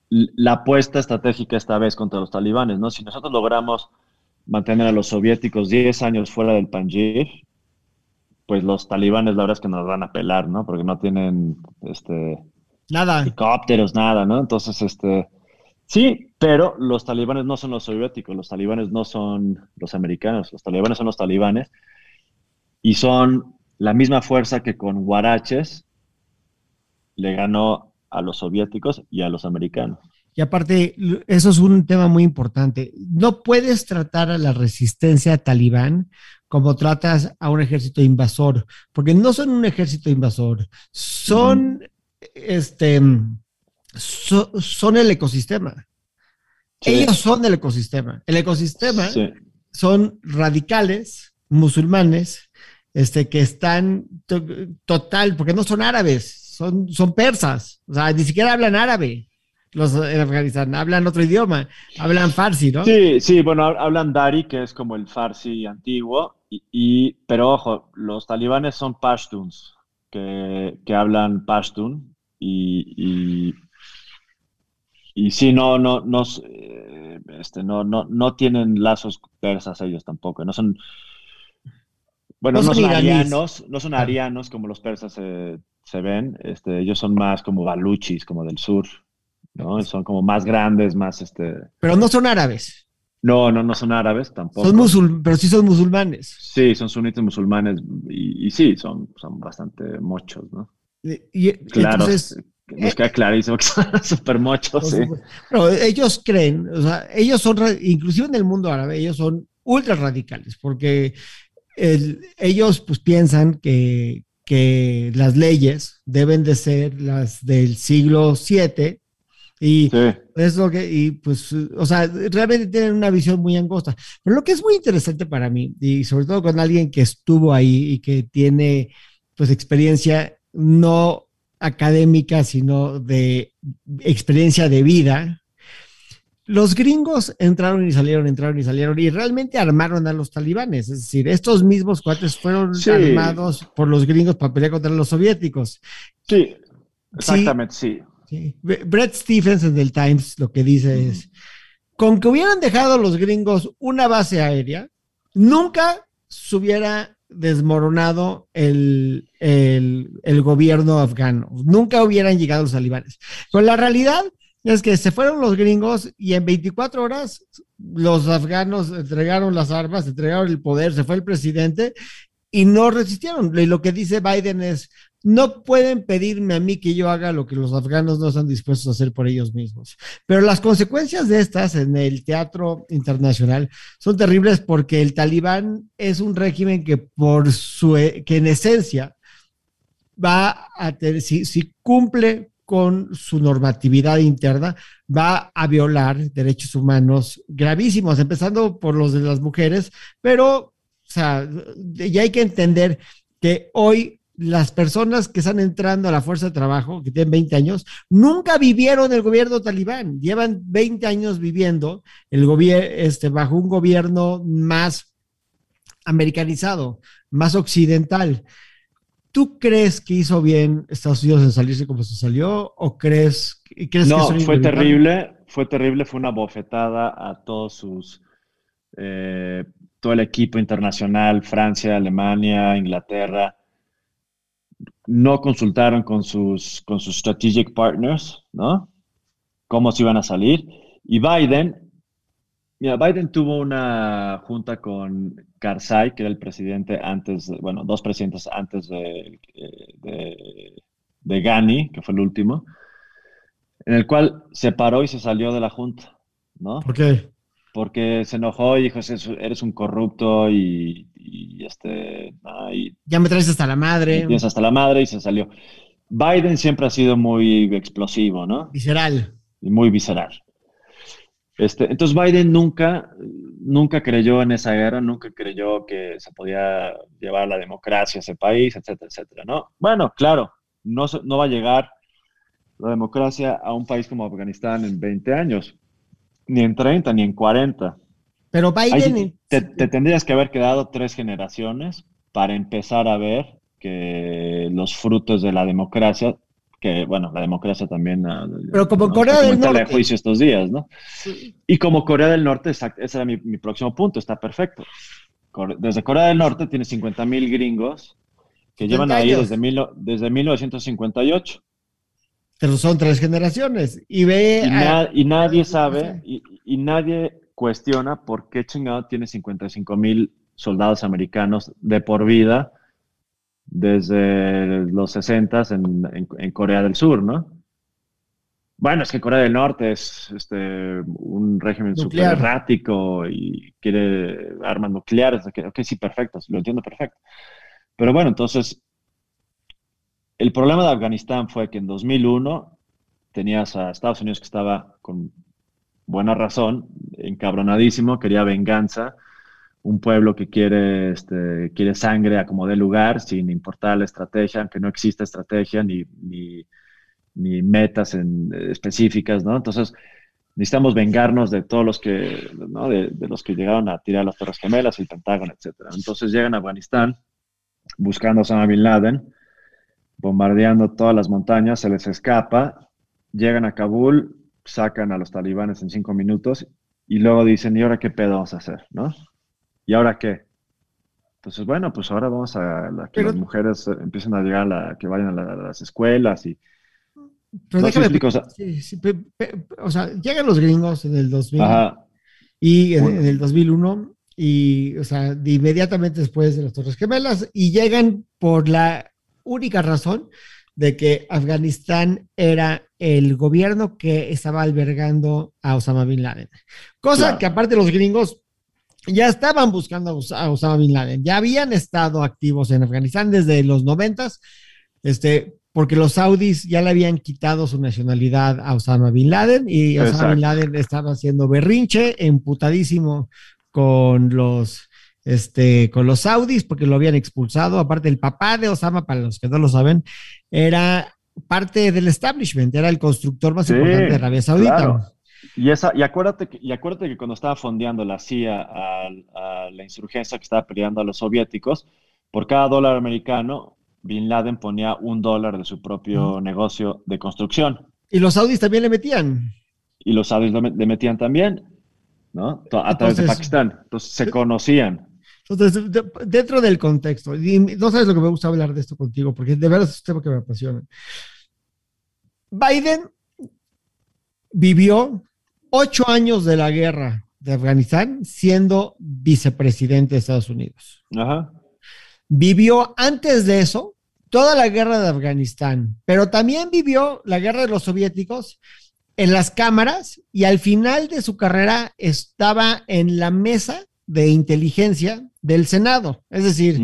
la, apuesta estratégica esta vez contra los talibanes, ¿no? Si nosotros logramos mantener a los soviéticos 10 años fuera del Panjir, pues los talibanes la verdad es que nos van a pelar, ¿no? Porque no tienen este nada. helicópteros, nada, ¿no? Entonces, este sí, pero los talibanes no son los soviéticos, los talibanes no son los americanos, los talibanes son los talibanes y son la misma fuerza que con Guaraches le ganó a los soviéticos y a los americanos. Y aparte, eso es un tema muy importante. No puedes tratar a la resistencia talibán como tratas a un ejército invasor, porque no son un ejército invasor, son, este, son el ecosistema. Ellos son el ecosistema. El ecosistema son radicales musulmanes este, que están total, porque no son árabes, son, son persas, o sea, ni siquiera hablan árabe los en Afganistán, hablan otro idioma, hablan farsi, ¿no? Sí, sí, bueno, hablan dari, que es como el farsi antiguo, y, pero ojo, los talibanes son pashtuns, que, hablan pashtun, y, y, sí, no, no, no, eh, este, no, no, no tienen lazos persas ellos tampoco, no son... Bueno, no, son, arianos, no son arianos como los persas se ven, este, ellos son más como baluchis, como del sur. ¿no? Son como más grandes, más este. Pero no son árabes. No, no, no son árabes tampoco. Son musul pero sí son musulmanes. Sí, son sunitas musulmanes y, sí, son, son bastante mochos, ¿no? Y, claro, entonces, nos queda clarísimo que son súper mochos, sí. Pero ellos creen, o sea, ellos son, inclusive en el mundo árabe, ellos son ultra radicales, porque ellos pues piensan que, que las leyes deben de ser las del siglo VII y es lo que, y pues, o sea, realmente tienen una visión muy angosta. Pero lo que es muy interesante para mí, y sobre todo con alguien que estuvo ahí y que tiene, pues, experiencia no académica, sino de experiencia de vida, los gringos entraron y salieron, entraron y salieron y realmente armaron a los talibanes. Es decir, estos mismos cuates fueron armados por los gringos para pelear contra los soviéticos. Sí, exactamente, sí. Brett Stephens en el Times lo que dice es, con que hubieran dejado los gringos una base aérea, nunca se hubiera desmoronado el, el, gobierno afgano, nunca hubieran llegado los talibanes. Pero la realidad es que se fueron los gringos y en 24 horas los afganos entregaron las armas, entregaron el poder, se fue el presidente y no resistieron. Y lo que dice Biden es, no pueden pedirme a mí que yo haga lo que los afganos no están dispuestos a hacer por ellos mismos. Pero las consecuencias de estas en el teatro internacional son terribles porque el talibán es un régimen que por su, que en esencia va a tener, si, cumple con su normatividad interna, va a violar derechos humanos gravísimos, empezando por los de las mujeres, pero, ya hay que entender que hoy las personas que están entrando a la fuerza de trabajo, que tienen 20 años, nunca vivieron el gobierno talibán, llevan 20 años viviendo el gobierno, este, bajo un gobierno más americanizado, más occidental. ¿Tú crees que hizo bien Estados Unidos en salirse como se salió o crees, crees no, fue terrible, fue terrible, fue una bofetada a todos sus, eh, todo el equipo internacional, Francia, Alemania, Inglaterra, no consultaron con sus, con sus strategic partners, ¿no? Cómo se iban a salir. Y Biden, mira, Biden tuvo una junta con Karzai, que era el presidente antes, bueno, dos presidentes antes de, de, Ghani, que fue el último, en el cual se paró y se salió de la junta, ¿no? ¿Por? Porque se enojó y dijo, eres un corrupto y y este... ya me traes hasta la madre. Y hasta la madre y se salió. Biden siempre ha sido muy explosivo, ¿no? Visceral. Y muy visceral. Este, entonces Biden nunca, nunca creyó en esa guerra, nunca creyó que se podía llevar la democracia a ese país, etcétera, etcétera, ¿no? Bueno, claro, no, no va a llegar la democracia a un país como Afganistán en 20 años, ni en 30, ni en 40. Pero Biden... te, tendrías que haber quedado tres generaciones para empezar a ver que los frutos de la democracia, que bueno, la democracia también... Ah, Pero como Corea del Norte... de juicio estos días, ¿no? Y como Corea del Norte, ese era mi, próximo punto, está perfecto. Desde Corea del Norte tiene 50 mil gringos que llevan ahí desde, mil, desde 1958. Pero son tres generaciones. Y ve. Y, nadie sabe, y, y, nadie cuestiona por qué chingado tiene 55 mil soldados americanos de por vida desde los 60 en, en, Corea del Sur, ¿no? Bueno, es que Corea del Norte es este, un régimen súper errático y quiere armas nucleares. Ok, sí, perfecto, lo entiendo perfecto. Pero bueno, entonces, el problema de Afganistán fue que en 2001 tenías a Estados Unidos que estaba con buena razón, encabronadísimo, quería venganza, un pueblo que quiere, este, quiere sangre a como de lugar, sin importar la estrategia, aunque no exista estrategia ni, ni, metas en, específicas, ¿no? Entonces, necesitamos vengarnos de todos los que, ¿no? de, los que llegaron a tirar las Torres Gemelas, el Pentágono, etcétera. Entonces llegan a Afganistán buscando a Osama Bin Laden, bombardeando todas las montañas, se les escapa, llegan a Kabul, sacan a los talibanes en cinco minutos y luego dicen, ¿y ahora qué pedo vamos a hacer? ¿No? ¿Y ahora qué? Entonces, bueno, pues ahora vamos a que las mujeres empiecen a llegar, a la, que vayan a, las escuelas y... Pero déjame, o sea, llegan los gringos en el 2000 y en, el 2001 y, o sea, de inmediatamente después de las Torres Gemelas y llegan por la única razón de que Afganistán era el gobierno que estaba albergando a Osama Bin Laden. Cosa que aparte los gringos ya estaban buscando a Osama Bin Laden, ya habían estado activos en Afganistán desde los noventas, este, porque los saudis ya le habían quitado su nacionalidad a Osama Bin Laden y Osama Bin Laden estaba haciendo berrinche, emputadísimo con los este, con los saudis porque lo habían expulsado. Aparte, el papá de Osama, para los que no lo saben, era parte del establishment, era el constructor más importante de Arabia Saudita. Y, esa, y, acuérdate que, y acuérdate que cuando estaba fondeando la CIA a, la insurgencia que estaba peleando a los soviéticos, por cada dólar americano, Bin Laden ponía un dólar de su propio negocio de construcción. Y los saudis también le metían. Y los saudis le metían también, ¿no? A través de Pakistán. Entonces se conocían. Entonces, dentro del contexto, y no sabes lo que me gusta hablar de esto contigo, porque de verdad es un tema que me apasiona. Biden vivió ocho años de la guerra de Afganistán siendo vicepresidente de Estados Unidos. Vivió antes de eso toda la guerra de Afganistán, pero también vivió la guerra de los soviéticos en las cámaras y al final de su carrera estaba en la mesa de inteligencia del Senado. Es decir,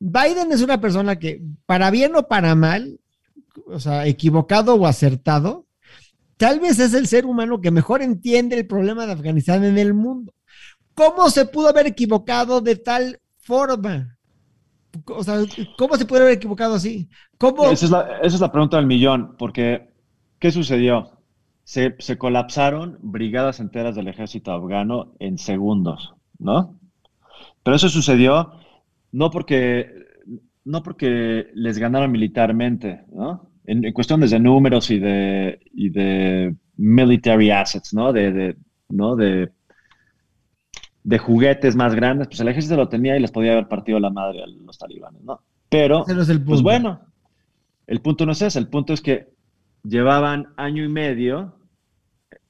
Biden es una persona que, para bien o para mal, o sea, equivocado o acertado, tal vez es el ser humano que mejor entiende el problema de Afganistán en el mundo. ¿Cómo se pudo haber equivocado de tal forma? O sea, ¿cómo se puede haber equivocado así? ¿Cómo? Esa, es la, pregunta del millón, porque ¿qué sucedió? Se, se, colapsaron brigadas enteras del ejército afgano en segundos, ¿no? Pero eso sucedió no porque, no porque les ganaron militarmente, ¿no? En, en cuestiones de números y de, y de military assets, ¿no? De, de, ¿no? de de juguetes más grandes, pues el ejército lo tenía y les podía haber partido la madre a los talibanes, ¿no? Pero, pues bueno, el punto no es ese, el punto es que llevaban año y medio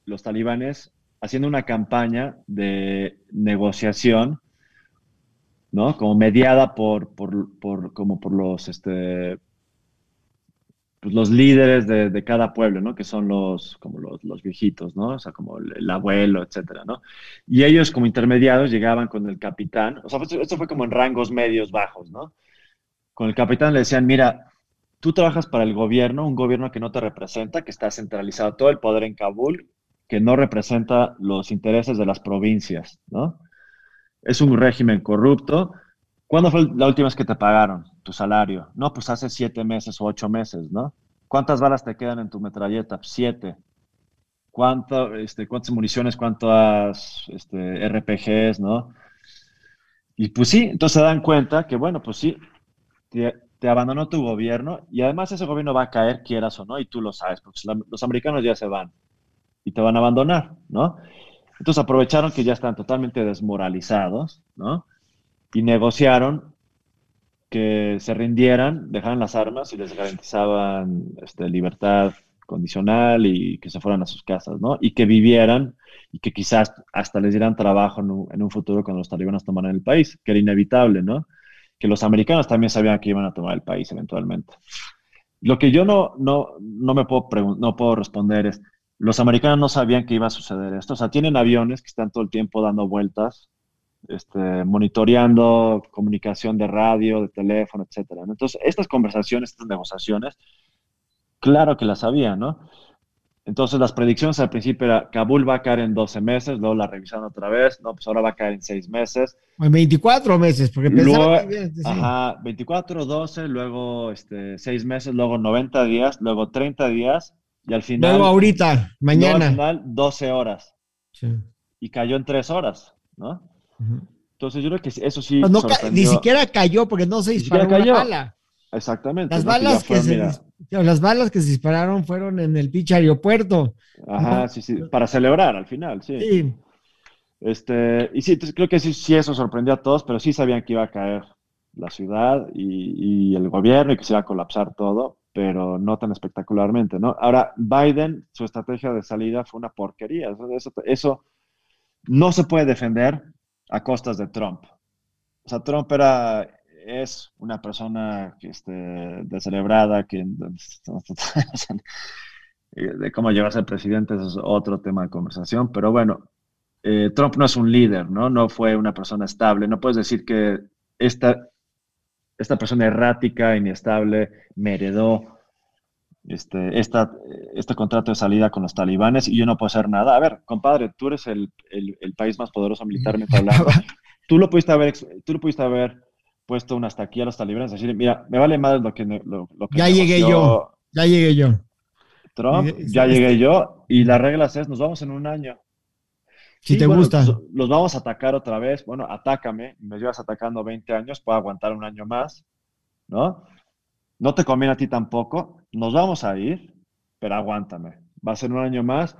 los talibanes haciendo una campaña de negociación, ¿no? Como mediada por, por, por como por los, este, pues, los líderes de, cada pueblo, ¿no? Que son los, como los, viejitos, ¿no? O sea, como el, abuelo, etcétera, ¿no? Y ellos como intermediarios llegaban con el capitán, o sea, esto fue como en rangos medios bajos, ¿no? Con el capitán le decían, mira, tú trabajas para el gobierno, un gobierno que no te representa, que está centralizado todo el poder en Kabul, que no representa los intereses de las provincias, ¿no? Es un régimen corrupto. ¿Cuándo fue la última vez que te pagaron? tu salario. No, pues hace siete meses o ocho meses, ¿no? ¿Cuántas balas te quedan en tu metralleta? Siete. ¿Cuánto, este, ¿Cuántas municiones, cuántas este, RPGs, no? Y pues sí, entonces se dan cuenta que, bueno, pues sí, te, abandonó tu gobierno y además ese gobierno va a caer, quieras o no, y tú lo sabes, porque los americanos ya se van y te van a abandonar, ¿no? Entonces aprovecharon que ya están totalmente desmoralizados, ¿no? Y negociaron que se rindieran, dejaran las armas y les garantizaban este, libertad condicional y que se fueran a sus casas, ¿no? Y que vivieran y que quizás hasta les dieran trabajo en un, futuro cuando los talibanes tomaran el país, que era inevitable, ¿no? Que los americanos también sabían que iban a tomar el país eventualmente. Lo que yo no, no, no me puedo, no puedo responder es, los americanos no sabían que iba a suceder esto. O sea, tienen aviones que están todo el tiempo dando vueltas este, monitoreando comunicación de radio, de teléfono, etcétera. Entonces, estas conversaciones, estas negociaciones, claro que las había, ¿no? Entonces, las predicciones al principio era Kabul va a caer en 12 meses, luego la revisaron otra vez, no, pues ahora va a caer en 6 meses. En 24 meses, porque luego, Ajá, 24, 12, luego este, 6 meses, luego 90 días, luego 30 días, y al final. Luego ahorita, mañana. al final, 12 horas. Sí. Y cayó en 3 horas, ¿no? Entonces yo creo que eso sí. ni siquiera cayó porque no se disparó una bala. Exactamente. Las balas, que, se, las balas que se dispararon fueron en el pinche aeropuerto. Ajá, sí, sí, para celebrar al final, sí. Sí. Este, y sí, creo que sí, sí, eso sorprendió a todos, pero sí sabían que iba a caer la ciudad y, el gobierno y que se iba a colapsar todo, pero no tan espectacularmente, ¿no? Ahora, Biden, su estrategia de salida fue una porquería. Eso, eso no se puede defender a costas de Trump. O sea, Trump era, es una persona este, descelebrada, que de cómo llegar a ser presidente es otro tema de conversación, pero bueno, eh, Trump no es un líder, ¿no? No fue una persona estable. No puedes decir que esta, esta persona errática, inestable, me heredó este, esta, este contrato de salida con los talibanes y yo no puedo hacer nada. A ver, compadre, tú eres el, el, país más poderoso militarmente hablando. tú lo pudiste haber, tú lo pudiste haber puesto un hasta aquí a los talibanes, decir, mira, me vale más lo que... Lo, que ya llegué yo, ya llegué yo. Trump, ya llegué yo y las reglas es, nos vamos en un año. Si te gusta. Los vamos a atacar otra vez. Bueno, atácame, me llevas atacando 20 años, puedo aguantar un año más, ¿no? No te conviene a ti tampoco. Nos vamos a ir, pero aguántame. Va a ser un año más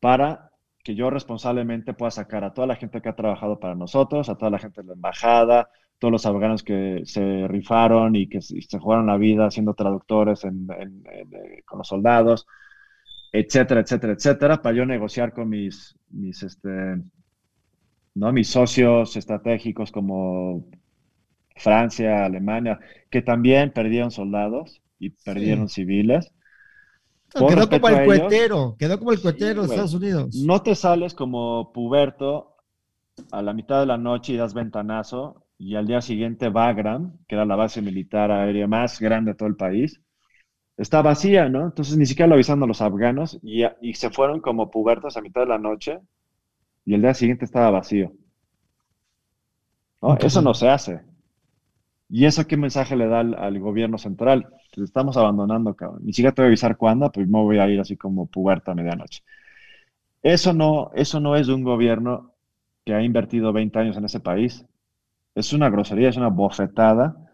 para que yo responsablemente pueda sacar a toda la gente que ha trabajado para nosotros, a toda la gente de la embajada, todos los afganos que se rifaron y que se jugaron la vida siendo traductores eh, con los soldados, etcétera, etcétera, etcétera, para yo negociar con mis, mis, este, ¿no? mis socios estratégicos como Francia, Alemania, que también perdieron soldados y perdieron civiles. quedó como el cuetero, quedó como el cuetero de Estados Unidos. No te sales como puberto a la mitad de la noche y das ventanazo y al día siguiente Bagram, que era la base militar aérea más grande de todo el país, está vacía, ¿no? Entonces ni siquiera lo avisaron a los afganos y, y se fueron como pubertos a mitad de la noche y el día siguiente estaba vacío. Eso no se hace. ¿Y eso qué mensaje le da al, gobierno central? Pues estamos abandonando, cabrón. Ni siquiera te voy a avisar cuándo, pues me voy a ir así como puberta a medianoche. Eso no, eso no es de un gobierno que ha invertido 20 años en ese país. Es una grosería, es una bofetada.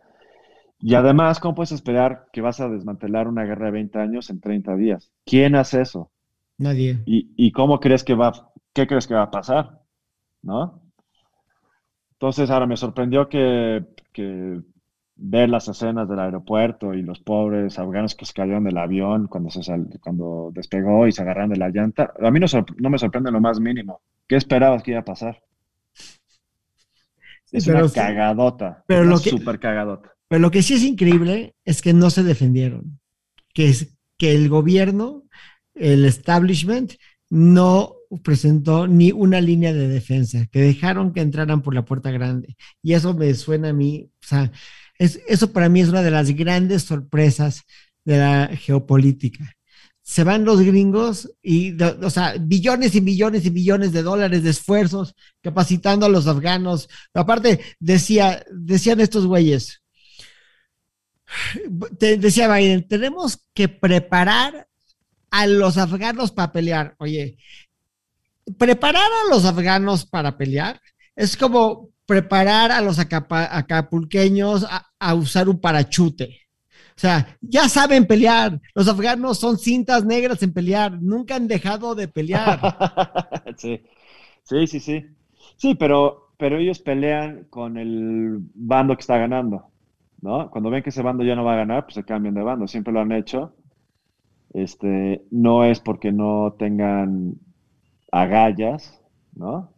Y además, ¿cómo puedes esperar que vas a desmantelar una guerra de 20 años en 30 días? ¿Quién hace eso? Nadie. ¿Y, y cómo crees que va, qué crees que va a pasar? ¿No? Entonces, ahora me sorprendió que, ver las escenas del aeropuerto y los pobres afganos que se cayeron del avión cuando, se cuando despegó y se agarraron de la llanta. A mí no, no me sorprende lo más mínimo. ¿Qué esperabas que iba a pasar? Es una cagadota. Pero una lo super cagadota. Pero lo que sí es increíble es que no se defendieron. Que es que el gobierno, el establishment, no presentó ni una línea de defensa, que dejaron que entraran por la puerta grande. Y eso me suena a mí, o sea, eso para mí es una de las grandes sorpresas de la geopolítica. Se van los gringos y, o sea, billones y millones y millones de dólares de esfuerzos capacitando a los afganos. Aparte, decía, decían estos güeyes, decía Biden, tenemos que preparar a los afganos para pelear. Oye, preparar a los afganos para pelear es como preparar a los acapulqueños a, usar un parachute. O sea, ya saben pelear. Los afganos son cintas negras en pelear. Nunca han dejado de pelear. sí, sí, sí, sí. Sí, pero, pero ellos pelean con el bando que está ganando, ¿no? Cuando ven que ese bando ya no va a ganar, pues se cambian de bando. Siempre lo han hecho. Este, no es porque no tengan agallas, ¿no?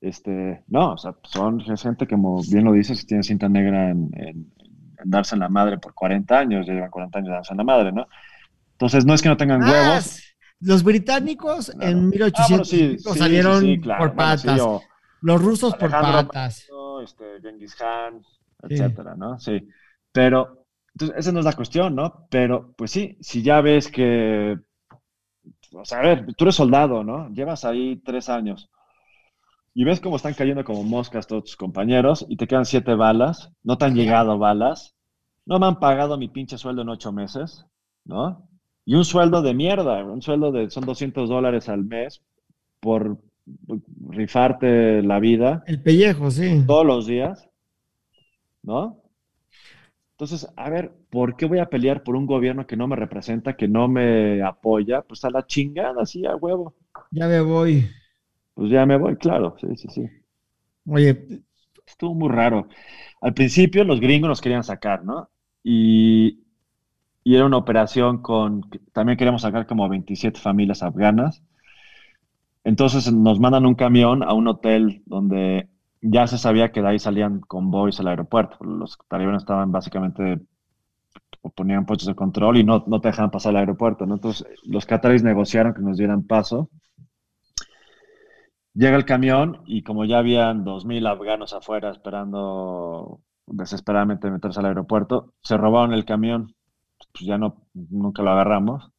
Este, no, o sea, son gente que, como bien lo dices, tiene cinta negra en, darse en la madre por 40 años, llevan 40 años darse en la madre, ¿no? Entonces, no es que no tengan ah, huevos. Los británicos en 1800 ah, salieron por patas. los rusos por patas. este, Genghis Khan, etcétera, ¿no? Sí. Pero, entonces, esa no es la cuestión, ¿no? Pero, pues sí, si ya ves que o sea, a ver, tú eres soldado, ¿no? Llevas ahí tres años y ves cómo están cayendo como moscas todos tus compañeros y te quedan siete balas, no te han llegado balas, no me han pagado mi pinche sueldo en ocho meses, ¿no? Y un sueldo de mierda, un sueldo de, son 200 dólares al mes por rifarte la vida. El pellejo, sí. Todos los días, ¿no? Entonces, a ver, ¿por qué voy a pelear por un gobierno que no me representa, que no me apoya? Pues a la chingada, sí, a huevo. Ya me voy. Pues ya me voy, claro, sí, sí, sí. Oye. Estuvo muy raro. Al principio los gringos nos querían sacar, ¿no? Y, y era una operación con, también queríamos sacar como 27 familias afganas. Entonces nos mandan un camión a un hotel donde ya se sabía que de ahí salían convoys al aeropuerto. Los talibanes estaban básicamente ponían puestos de control y no, no te dejaban pasar al aeropuerto. Entonces, los cataríes negociaron que nos dieran paso. Llega el camión y como ya habían 2.000 afganos afuera esperando desesperadamente meterse al aeropuerto, se robaron el camión. Pues ya no, nunca lo agarramos.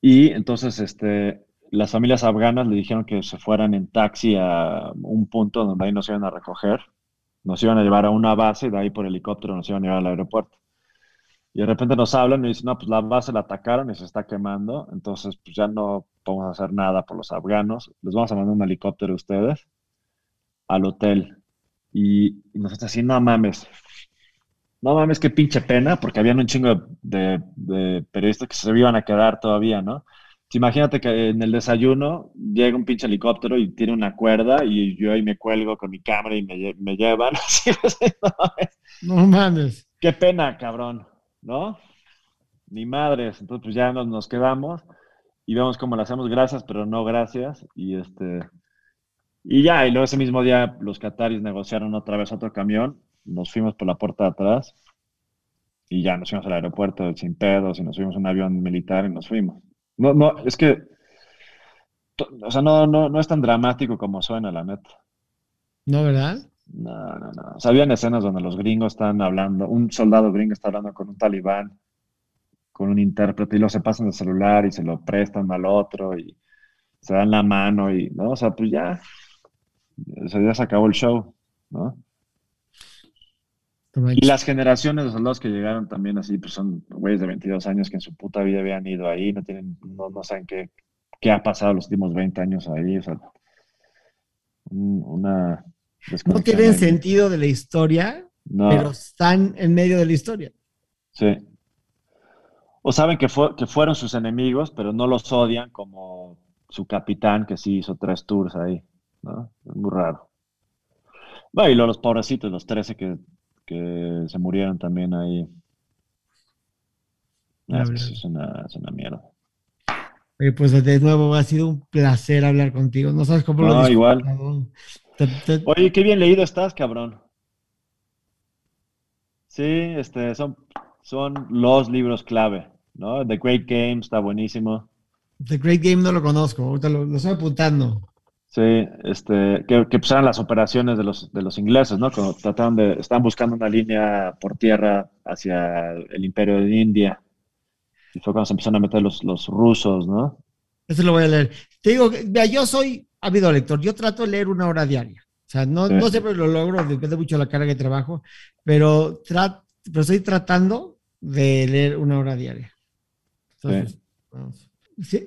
Y entonces, este, las familias afganas le dijeron que se fueran en taxi a un punto donde ahí nos iban a recoger, nos iban a llevar a una base y de ahí por helicóptero nos iban a llevar al aeropuerto. Y de repente nos hablan y dicen, no, pues la base la atacaron y se está quemando, entonces pues ya no podemos hacer nada por los afganos, les vamos a mandar un helicóptero a ustedes al hotel. Y, nosotros así, no mames, no mames, qué pinche pena, porque habían un chingo de, de periodistas que se iban a quedar todavía, ¿no? Imagínate que en el desayuno llega un pinche helicóptero y tiene una cuerda y yo ahí me cuelgo con mi cámara y me, me llevan. no, mames. Qué pena, cabrón, ¿no? Ni madres. Entonces, pues ya nos, nos quedamos y vemos cómo le hacemos gracias, pero no gracias. Y este. Y ya, y luego ese mismo día los qataris negociaron otra vez otro camión, nos fuimos por la puerta de atrás y ya nos fuimos al aeropuerto sin pedos y nos fuimos a un avión militar y nos fuimos. No, no, es que, o sea, no, no, no es tan dramático como suena, la neta. ¿No, verdad? No, no, no. O sea, habían escenas donde los gringos están hablando, un soldado gringo está hablando con un talibán, con un intérprete, y luego se pasan el celular y se lo prestan al otro y se dan la mano y, ¿no? O sea, pues ya, o sea, ya se acabó el show, ¿no? Y las generaciones de soldados que llegaron también así, pues son güeyes de 22 años que en su puta vida habían ido ahí, no tienen, no, no saben qué, qué ha pasado los últimos 20 años ahí, o sea, una... No tienen sentido de la historia, pero están en medio de la historia. Sí. O saben que, fue, que fueron sus enemigos, pero no los odian como su capitán que sí hizo tres tours ahí, ¿no? Es muy raro. Bueno, y luego los pobrecitos, los 13 que que se murieron también ahí. Ah, es, una, es, una, mierda. pues de nuevo ha sido un placer hablar contigo. No sabes cómo lo igual. Oye, qué bien leído estás, cabrón. Sí, este, son, son los libros clave, ¿no? The Great Game está buenísimo. The Great Game no lo conozco, ahorita lo estoy apuntando. Sí, este, que, que pues eran las operaciones de los, de los ingleses, ¿no? Cuando trataron de, estaban buscando una línea por tierra hacia el imperio de India. Y fue cuando se empezaron a meter los, los rusos, ¿no? Eso lo voy a leer. Te digo, vea, yo soy ávido lector, yo trato de leer una hora diaria. O sea, no, no siempre lo logro, depende mucho de la carga de trabajo, pero, pero estoy tratando de leer una hora diaria. Entonces, vamos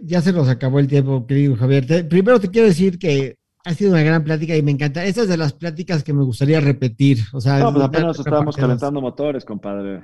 ya se nos acabó el tiempo, querido Javier. primero te quiero decir que ha sido una gran plática y me encanta. Esta es de las pláticas que me gustaría repetir. O sea, no, pues apenas estábamos calentando motores, compadre.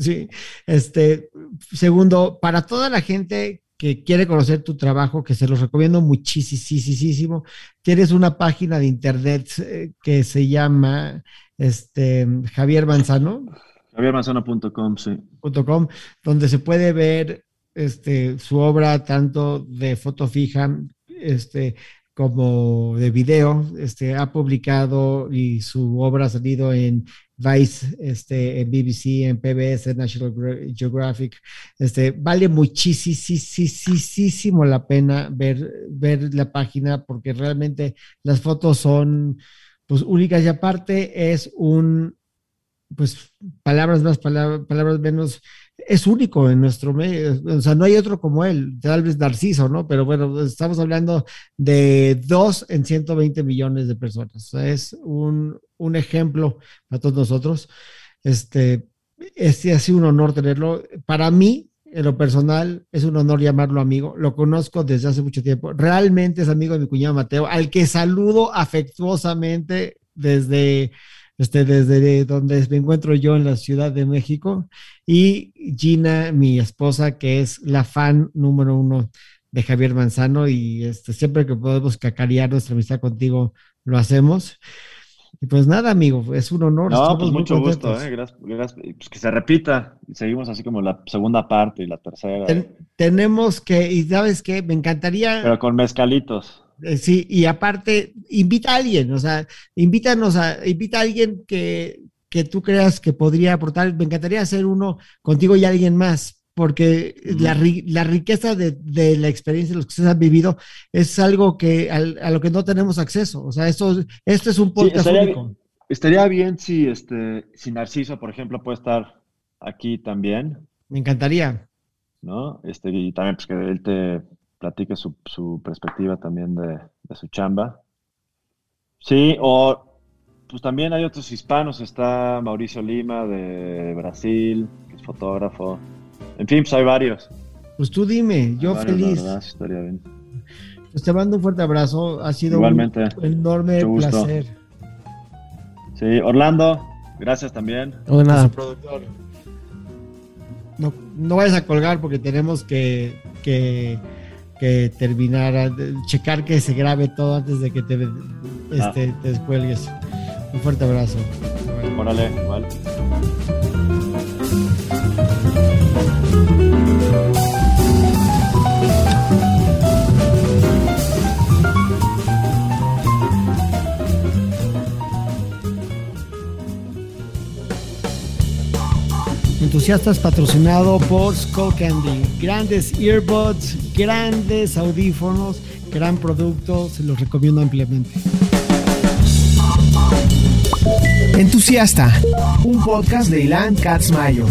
Sí, Este, segundo, para toda la gente que quiere conocer tu trabajo, que se los recomiendo muchísimo, tienes una página de internet eh, que se llama este, Javier Manzano. JavierManzano.com, sí. .com, donde se puede ver este, su obra tanto de foto fija este, como de video. Este, ha publicado y su obra ha salido en Vice, este, en BBC, en PBS, en National Geographic. Este, vale muchísimo la pena ver, ver la página porque realmente las fotos son pues, únicas y aparte es un, pues, palabras más, palabras menos es único en nuestro medio, o sea, no hay otro como él, tal vez Narciso, ¿no? Pero bueno, estamos hablando de dos en 120 millones de personas. O sea, es un, un ejemplo para todos nosotros. Este, este ha sido un honor tenerlo. Para mí, en lo personal, es un honor llamarlo amigo. Lo conozco desde hace mucho tiempo. Realmente es amigo de mi cuñado Mateo, al que saludo afectuosamente desde este, desde donde me encuentro yo en la Ciudad de México, y Gina, mi esposa, que es la fan número uno de Javier Manzano, y este, siempre que podemos cacarear nuestra amistad contigo, lo hacemos. Y pues nada, amigo, es un honor. No, pues mucho gusto, eh, gracias, Pues que se repita, seguimos así como la segunda parte y la tercera. tenemos que, y sabes qué, me encantaría. Pero con mezcalitos. Eh, sí, y aparte, invita a alguien, o sea, invítanos a, invita a alguien que, que tú creas que podría aportar. Me encantaría hacer uno contigo y alguien más, porque la, la, riqueza de, de, la experiencia de los que ustedes han vivido es algo que a lo que no tenemos acceso. O sea, esto, esto es un podcast estaría, único. Estaría bien si, este, si Narciso, por ejemplo, puede estar aquí también. Me encantaría. ¿No? Este, y también pues que él te platique su, su perspectiva también de, su chamba. Sí, o pues también hay otros hispanos, está Mauricio Lima de Brasil, que es fotógrafo. En fin, pues hay varios. Pues tú dime, yo feliz. Pues te mando un fuerte abrazo, ha sido un enorme placer. Sí, Orlando, gracias también. No, nada. Productor. No, no vayas a colgar porque tenemos que, que que terminara, checar que se grabe todo antes de que te, este, ah. te descuelgues. Un fuerte abrazo. Órale, vale. Entusiastas patrocinado por Skull Candy. Grandes earbuds, grandes audífonos, gran producto, se los recomiendo ampliamente. Entusiasta, un podcast de Ilan Katzmayo.